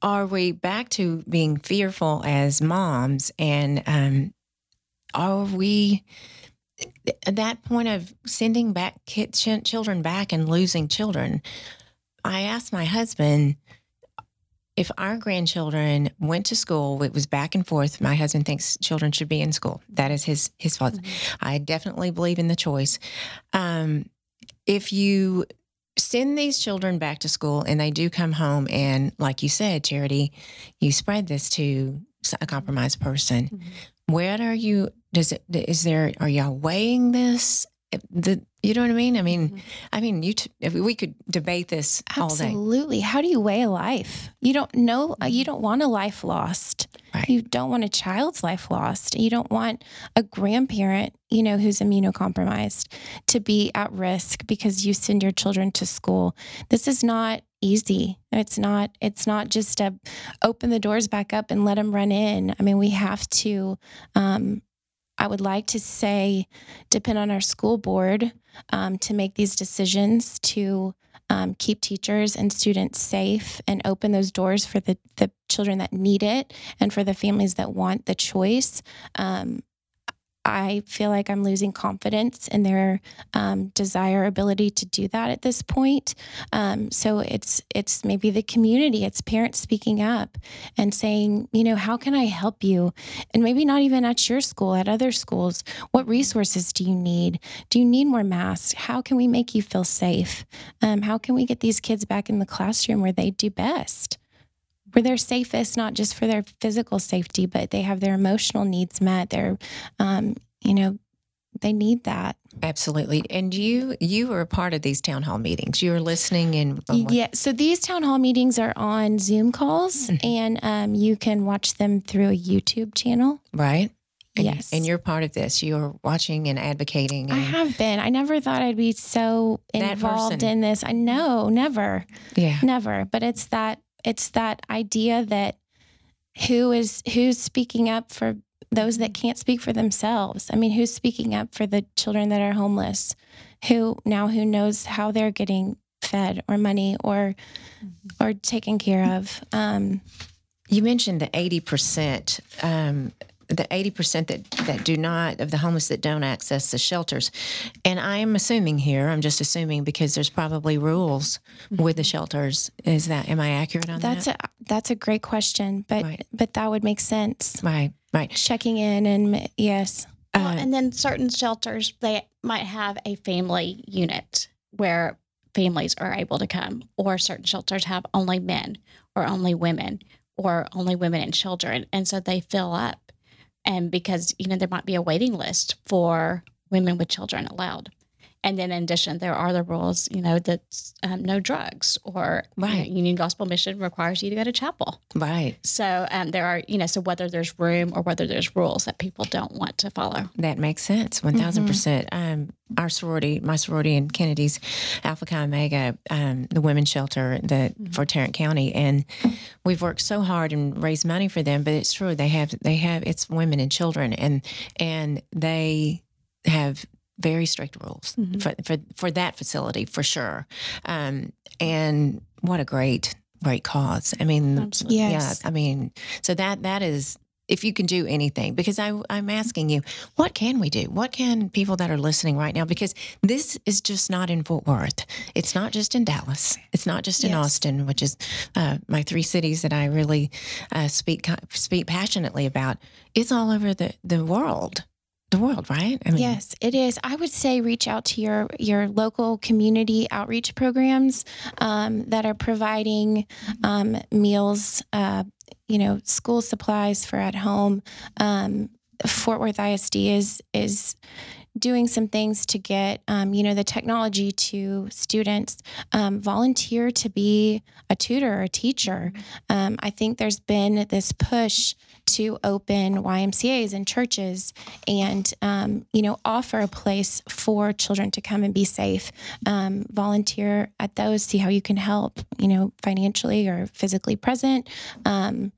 are we back to being fearful as moms and um are we at that point of sending back children back and losing children i asked my husband if our grandchildren went to school, it was back and forth. My husband thinks children should be in school. That is his his fault. I definitely believe in the choice. Um, if you send these children back to school and they do come home, and like you said, Charity, you spread this to a compromised person. Where are you? Does it? Is there? Are y'all weighing this? The you know what I mean? I mean, I mean, you. T- if we could debate this all day. Absolutely. How do you weigh a life? You don't know, uh, you don't want a life lost. Right. You don't want a child's life lost. You don't want a grandparent, you know, who's immunocompromised to be at risk because you send your children to school. This is not easy. It's not it's not just a open the doors back up and let them run in. I mean, we have to um I would like to say depend on our school board um, to make these decisions to um, keep teachers and students safe and open those doors for the, the children that need it and for the families that want the choice. Um, I feel like I'm losing confidence in their um, desire, ability to do that at this point. Um, so it's it's maybe the community, it's parents speaking up and saying, you know, how can I help you? And maybe not even at your school, at other schools. What resources do you need? Do you need more masks? How can we make you feel safe? Um, how can we get these kids back in the classroom where they do best? Where they're safest, not just for their physical safety, but they have their emotional needs met. They're, um, you know, they need that. Absolutely. And you you were a part of these town hall meetings. You were listening and Yeah. So these town hall meetings are on Zoom calls, and um, you can watch them through a YouTube channel. right? And, Yes. And you're part of this. You're watching and advocating. I have been. I never thought I'd be so involved in this. I know, never. yeah. never but it's that it's that idea that who is who's speaking up for those that can't speak for themselves? I mean who's speaking up for the children that are homeless who now who knows how they're getting fed or money or or taken care of? Um You mentioned the 80%, um, the 80% that, that do not, of the homeless that don't access the shelters. And I am assuming here, I'm just assuming because there's probably rules with the shelters. Is that, am I accurate on that's that? a that's a great question but Right. but that would make sense Right, right. checking in and yes Well, Uh, and then certain shelters they might have a family unit where families are able to come, or certain shelters have only men or only women or only women and children, and so they fill up. And because you know there might be a waiting list for women with children allowed, And then in addition, there are the rules, you know, that um, no drugs or you know, Union Gospel Mission requires you to go to chapel. Right. So um, there are, you know, so whether there's room or whether there's rules that people don't want to follow. That makes sense. One percent. Um, our sorority, my sorority and Kennedy's Alpha Chi Omega, um, the women's shelter that for Tarrant County, and we've worked so hard and raised money for them. But it's true they have they have it's women and children, and and they have very strict rules for, for for that facility for sure. Um, and what a great great cause. I mean, Absolutely. Yes. yeah, I mean, so that that is if you can do anything because I I'm asking you, what can we do? What can people that are listening right now because this is just not in Fort Worth. It's not just in Dallas. It's not just in Yes. Austin, which is uh, my three cities that I really uh, speak speak passionately about. It's all over the the world. The world, right? I mean, Yes, it is. I would say reach out to your your local community outreach programs um, that are providing um, meals, uh, you know, school supplies for at home. Um, Fort Worth ISD is is doing some things to get um, you know the technology to students. Um, volunteer to be a tutor or a teacher. Um, I think there's been this push to open YMCA's and churches and um, you know offer a place for children to come and be safe um, volunteer at those see how you can help you know financially or physically present um,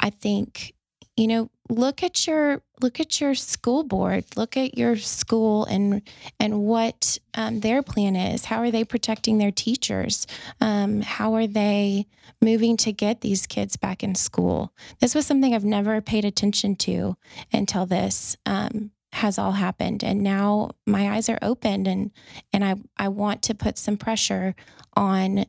i think you know look at your look at your school board look at your school and and what um, their plan is. How are they protecting their teachers? Um, how are they moving to get these kids back in school? This was something i've never paid attention to until this um, has all happened. And now my eyes are opened and and I, I want to put some pressure on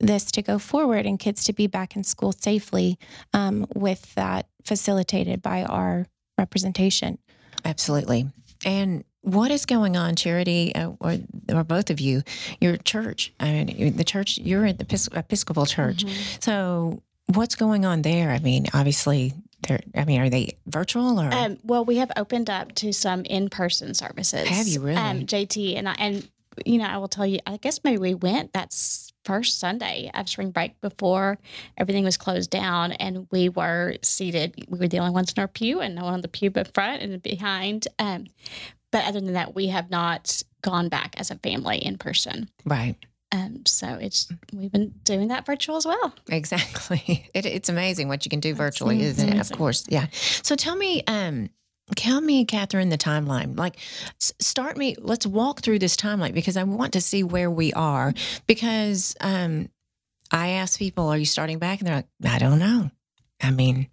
this to go forward and kids to be back in school safely um, with that facilitated by our representation Absolutely. And what is going on, Charity, uh, or, or both of you, your church? I mean, the church, you're at the Epis- Episcopal Church. Mm-hmm. So, what's going on there? I mean, obviously, they're, I mean, are they virtual or? Um, well, we have opened up to some in-person services. Have you really? Um, JT and I, and you know, I will tell you. I guess maybe we went that s- first Sunday of spring break before everything was closed down, and we were seated. We were the only ones in our pew, and no one on the pew but front and behind. Um, but other than that, we have not gone back as a family in person. right. Um, so it's we've been doing that virtual as well. Exactly. It, it's amazing what you can do virtually, isn't it? Of course. Yeah. So tell me, um, tell me, Catherine, the timeline. Like, start me. Let's walk through this timeline because I want to see where we are. Because um, I ask people, "Are you starting back?" And they're like, "I don't know." I mean,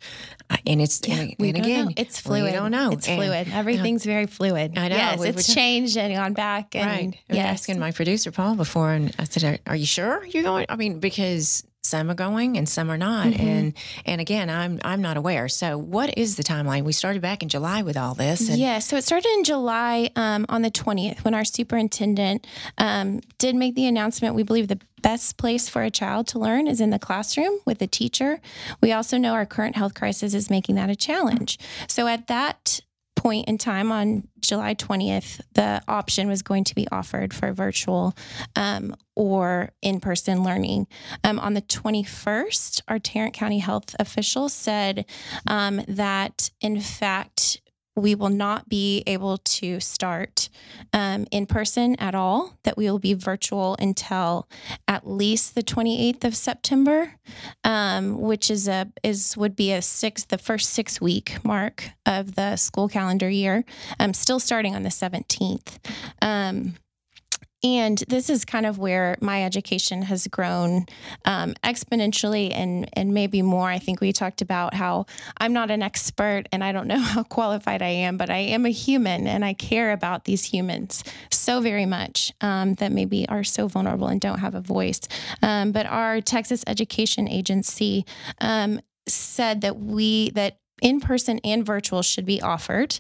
and it's and, we and again, know. it's we fluid. don't know. It's And- fluid. Everything's very fluid. I know. Yes, We it's changed and gone back. And right. I was asking my producer Paul before, and I said, "Are, are you sure you're going?" I mean, because some are going and some are not, Mhm. and and again, I'm I'm not aware. So, what is the timeline? We started back in July with all this, and Yeah, so it started in July um, on the 20th when our superintendent um, did make the announcement. We believe the best place for a child to learn is in the classroom with a teacher. We also know our current health crisis is making that a challenge. So at that point in time on July 20th, the option was going to be offered for virtual um, or in person learning. Um, on the 21st, our Tarrant County health official said um, that, in fact, we will not be able to start um, in person at all, that we will be virtual until at least the 28th of September, um, which is a is would be a six the first six week mark of the school calendar year. Um, still starting on the 17th. And this is kind of where my education has grown um, exponentially and and maybe more. I think we talked about how I'm not an expert and I don't know how qualified I am, but I am a human and I care about these humans so very much um, that maybe are so vulnerable and don't have a voice. Um, but our Texas Education Agency um, said that we that in person and virtual should be offered,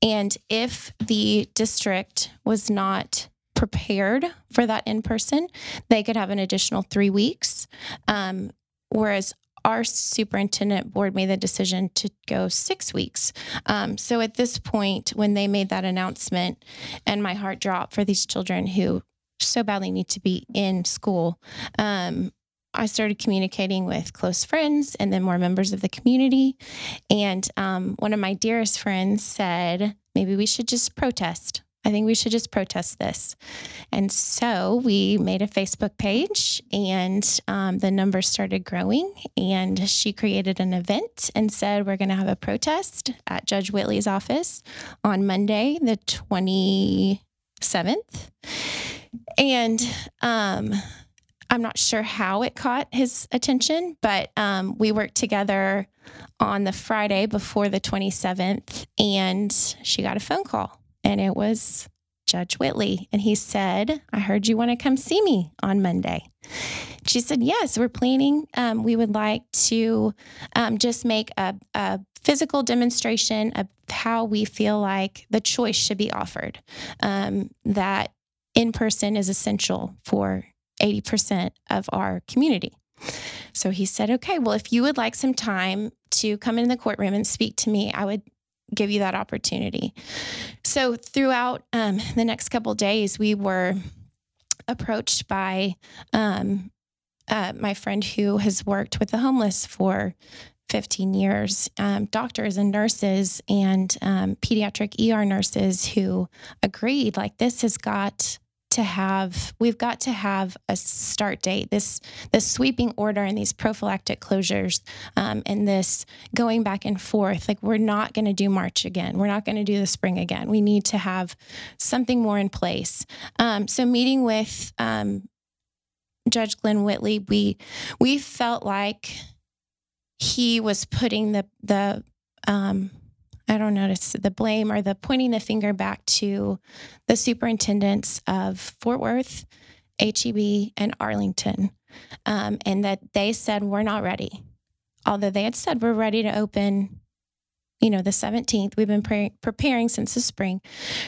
and if the district was not prepared for that in person, they could have an additional three weeks. Um, whereas our superintendent board made the decision to go six weeks. Um, so at this point, when they made that announcement, and my heart dropped for these children who so badly need to be in school, um, I started communicating with close friends and then more members of the community. And um, one of my dearest friends said, maybe we should just protest. I think we should just protest this. And so we made a Facebook page, and um, the numbers started growing. And she created an event and said, We're going to have a protest at Judge Whitley's office on Monday, the 27th. And um, I'm not sure how it caught his attention, but um, we worked together on the Friday before the 27th, and she got a phone call, and it was Judge Whitley. And he said, I heard you want to come see me on Monday. She said, Yes, we're planning. Um, we would like to um, just make a, a physical demonstration of how we feel like the choice should be offered, um, that in person is essential for 80% of our community. So he said, okay, well, if you would like some time to come in the courtroom and speak to me, I would give you that opportunity. So throughout um, the next couple days, we were approached by um, uh, my friend who has worked with the homeless for 15 years, um, doctors and nurses and um, pediatric ER nurses who agreed like this has got to have we've got to have a start date this this sweeping order and these prophylactic closures um, and this going back and forth. Like we're not going to do march again. We're not going to do the spring again. We need to have something more in place. Um, so meeting with um, judge glen whitley we we felt like he was putting the the um, I don't notice the blame or the pointing the finger back to the superintendents of Fort Worth, HEB, and Arlington, um, and that they said we're not ready. Although they had said we're ready to open, you know, the 17th. We've been pre- preparing since the spring,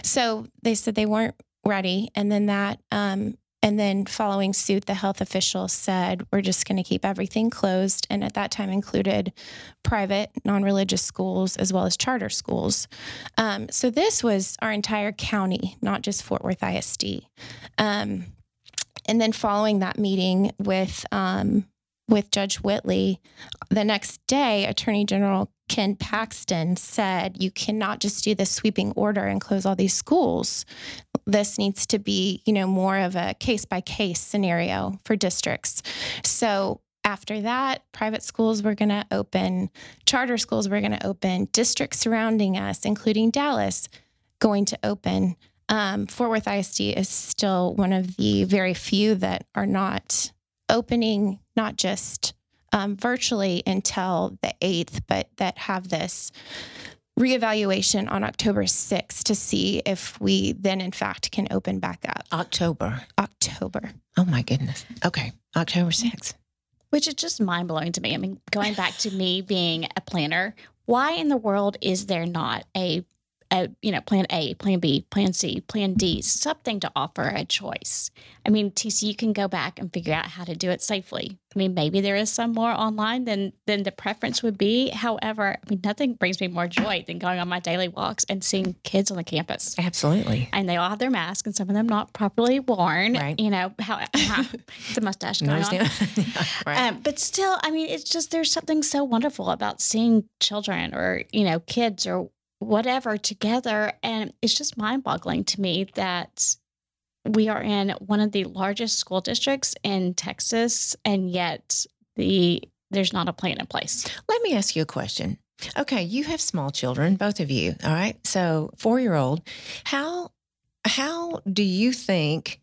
so they said they weren't ready, and then that um, and then following suit, the health official said, we're just going to keep everything closed. And at that time included private, non religious schools as well as charter schools. Um, so this was our entire county, not just Fort Worth ISD. Um, and then following that meeting with um, with Judge Whitley, the next day, Attorney General Ken Paxton said, You cannot just do this sweeping order and close all these schools. This needs to be, you know, more of a case by case scenario for districts. So after that, private schools were going to open, charter schools were going to open, districts surrounding us, including Dallas, going to open. Um, Fort Worth ISD is still one of the very few that are not opening, not just um, virtually until the 8th, but that have this reevaluation on October 6th to see if we then, in fact, can open back up. October. October. Oh my goodness. Okay. October 6th. Which is just mind blowing to me. I mean, going back to me being a planner, why in the world is there not a a, you know, plan A, plan B, plan C, plan D, something to offer a choice. I mean, TC, you can go back and figure out how to do it safely. I mean, maybe there is some more online than than the preference would be. However, I mean, nothing brings me more joy than going on my daily walks and seeing kids on the campus. Absolutely. And they all have their masks, and some of them not properly worn. Right. You know how, how the mustache going on. right. Um, but still, I mean, it's just there's something so wonderful about seeing children or you know kids or whatever together. And it's just mind boggling to me that we are in one of the largest school districts in Texas, and yet the there's not a plan in place. Let me ask you a question. Okay, you have small children, both of you. All right. So four year old. How how do you think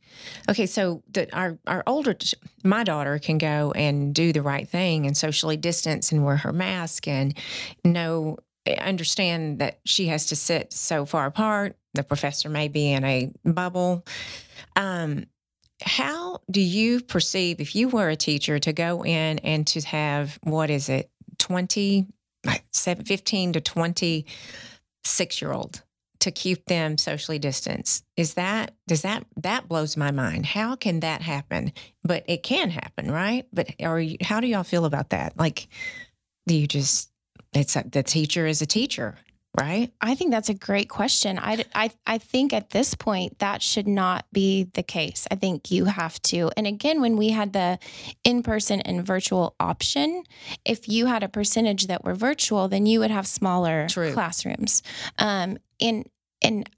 okay so that our our older my daughter can go and do the right thing and socially distance and wear her mask and know understand that she has to sit so far apart. The professor may be in a bubble. Um, how do you perceive if you were a teacher to go in and to have what is it 20 like 15 to 26 year old to keep them socially distanced. Is that does that that blows my mind? How can that happen? But it can happen, right? But are you, how do y'all feel about that? Like, do you just it's a, the teacher is a teacher, right? I think that's a great question. I, I, I think at this point that should not be the case. I think you have to. And again, when we had the in person and virtual option, if you had a percentage that were virtual, then you would have smaller True. classrooms. Um, and and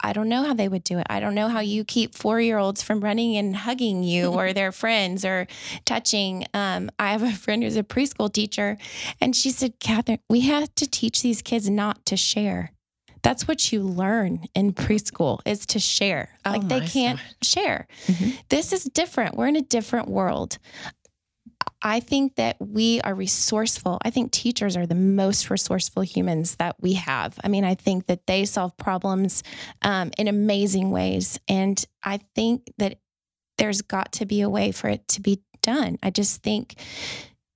I don't know how they would do it. I don't know how you keep four year olds from running and hugging you or their friends or touching. Um, I have a friend who's a preschool teacher, and she said, Catherine, we have to teach these kids not to share. That's what you learn in preschool is to share. Oh, like they can't God. share. Mhm. This is different. We're in a different world. I think that we are resourceful. I think teachers are the most resourceful humans that we have. I mean, I think that they solve problems um, in amazing ways. And I think that there's got to be a way for it to be done. I just think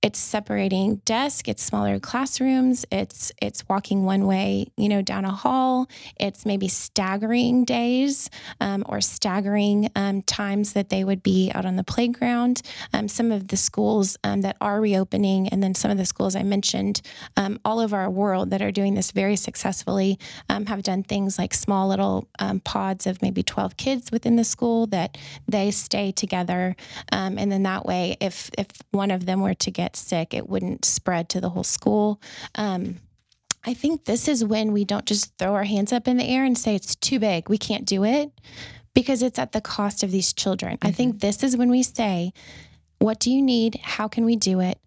it's separating desk, it's smaller classrooms, it's it's walking one way, you know, down a hall. It's maybe staggering days um, or staggering um, times that they would be out on the playground. Um, some of the schools um, that are reopening, and then some of the schools I mentioned, um, all over our world that are doing this very successfully, um, have done things like small little pods of maybe 12 kids within the school that they stay together. And then that way, if, if one of them were to get sick, it wouldn't spread to the whole school. Um, I think this is when we don't just throw our hands up in the air and say it's too big, we can't do it, because it's at the cost of these children. I think this is when we say, What do you need? How can we do it?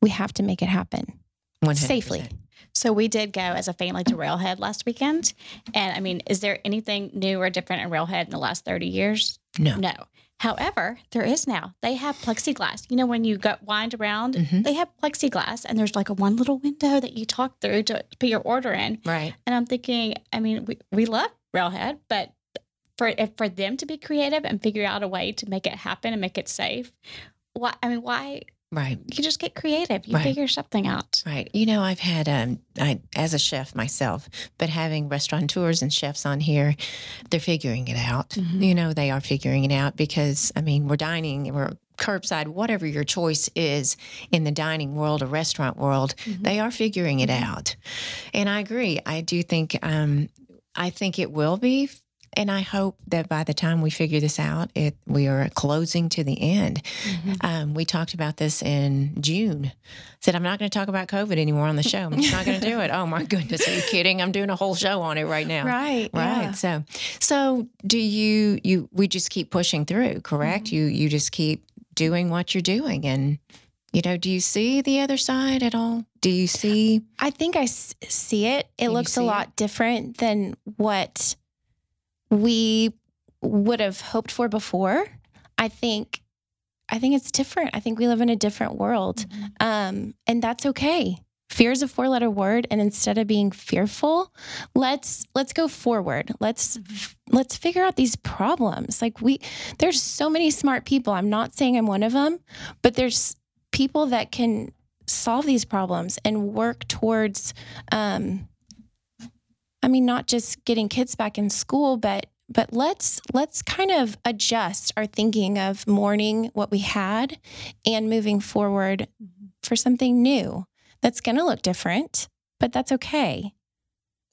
We have to make it happen 100%. safely. So we did go as a family to Railhead last weekend. And I mean, is there anything new or different in Railhead in the last 30 years? No. No. However, there is now. They have plexiglass. You know, when you go wind around, Mhm. they have plexiglass and there's like a one little window that you talk through to put your order in. Right. And I'm thinking, I mean, we, we love Railhead, but for if for them to be creative and figure out a way to make it happen and make it safe, why I mean, why Right. you just get creative. You Right. figure something out. Right. You know, I've had um I as a chef myself, but having restaurateurs and chefs on here, they're figuring it out. Mhm. You know, they are figuring it out because I mean, we're dining, we're curbside, whatever your choice is in the dining world or restaurant world, Mhm. they are figuring it out. And I agree. I do think um I think it will be and I hope that by the time we figure this out, it we are closing to the end. Um, we talked about this in June. Said I'm not going to talk about COVID anymore on the show. I'm just not going to do it. Oh my goodness, are you kidding? I'm doing a whole show on it right now. Right. Right. So, so do you? You we just keep pushing through, correct? Mm-hmm. You you just keep doing what you're doing, and you know, do you see the other side at all? Do you see? I think I s- see it. It looks a it? lot different than what we would have hoped for before. I think I think it's different. I think we live in a different world. Um, and that's okay. Fear is a four-letter word and instead of being fearful, let's let's go forward. Let's let's figure out these problems. Like we there's so many smart people. I'm not saying I'm one of them, but there's people that can solve these problems and work towards um i mean not just getting kids back in school but but let's let's kind of adjust our thinking of mourning what we had and moving forward mm-hmm. for something new that's going to look different but that's okay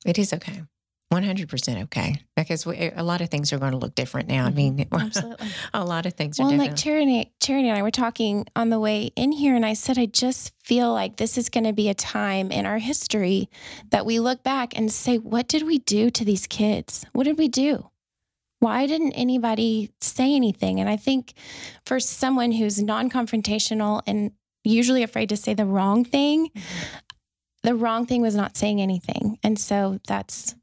It is okay. 100% okay. Because we, a lot of things are going to look different now. I mean, mm-hmm. Absolutely. a lot of things are well and different. like charity charity and i were talking on the way in here and i said i just feel like this is going to be a time in our history that we look back and say what did we do to these kids what did we do why didn't anybody say anything and i think for someone who's non-confrontational and usually afraid to say the wrong thing mm-hmm. the wrong thing was not saying anything and so that's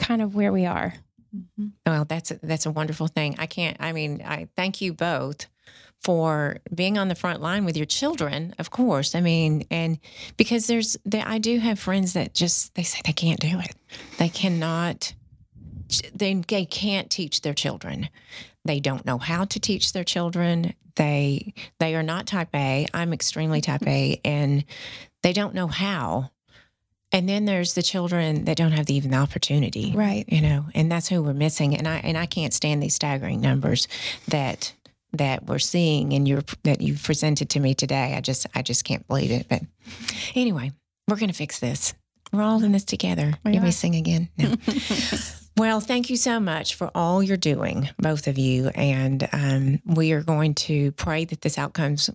kind of where we are Mhm. Well, that's a, that's a wonderful thing. I can't. I mean, I thank you both for being on the front line with your children. Of course, I mean, and because there's, there, I do have friends that just they say they can't do it. They cannot. They they can't teach their children. They don't know how to teach their children. They they are not type A. I'm extremely type A, and they don't know how. And then there's the children that don't have the, even the opportunity, Right. You know, and that's who we're missing. And I and I can't stand these staggering numbers that that we're seeing and you're that you've presented to me today. I just I just can't believe it. But anyway, we're gonna fix this. We're all in this together. We we are. sing again? No. Well, thank you so much for all you're doing, both of you, and um, we are going to pray that this outcomes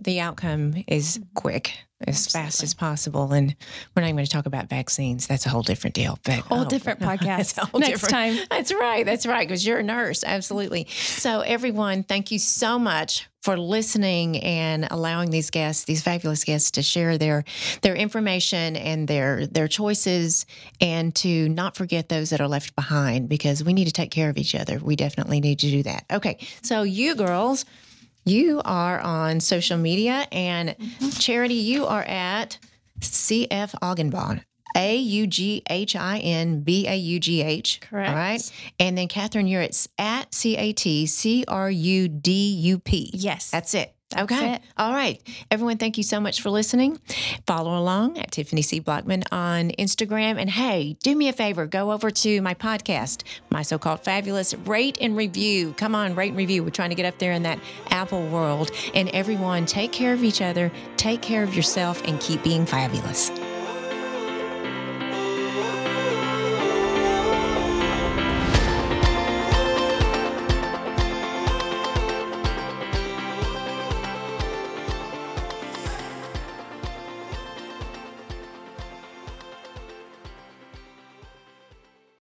the outcome is quick, as fast as possible. And we're not even going to talk about vaccines; that's a whole different deal. But Whole oh, different that's podcast whole next different- time. That's right. That's right. Because you're a nurse, absolutely. So, everyone, thank you so much for listening and allowing these guests, these fabulous guests, to share their their information and their their choices, and to not forget those that are left behind because we need to take care of each other. We definitely need to do that. Okay, so you girls. You are on social media, and mm-hmm. Charity, you are at CF Aughinbaugh. A U G H I N B A U G H. Correct. All right. And then Catherine, you're at, at C A T C R U D U P. Yes. That's it. That's okay. it. All right. Everyone, thank you so much for listening. Follow along at Tiffany C. Blockman on Instagram. And hey, do me a favor go over to my podcast, My So Called Fabulous. Rate and review. Come on, rate and review. We're trying to get up there in that Apple world. And everyone, take care of each other, take care of yourself, and keep being fabulous.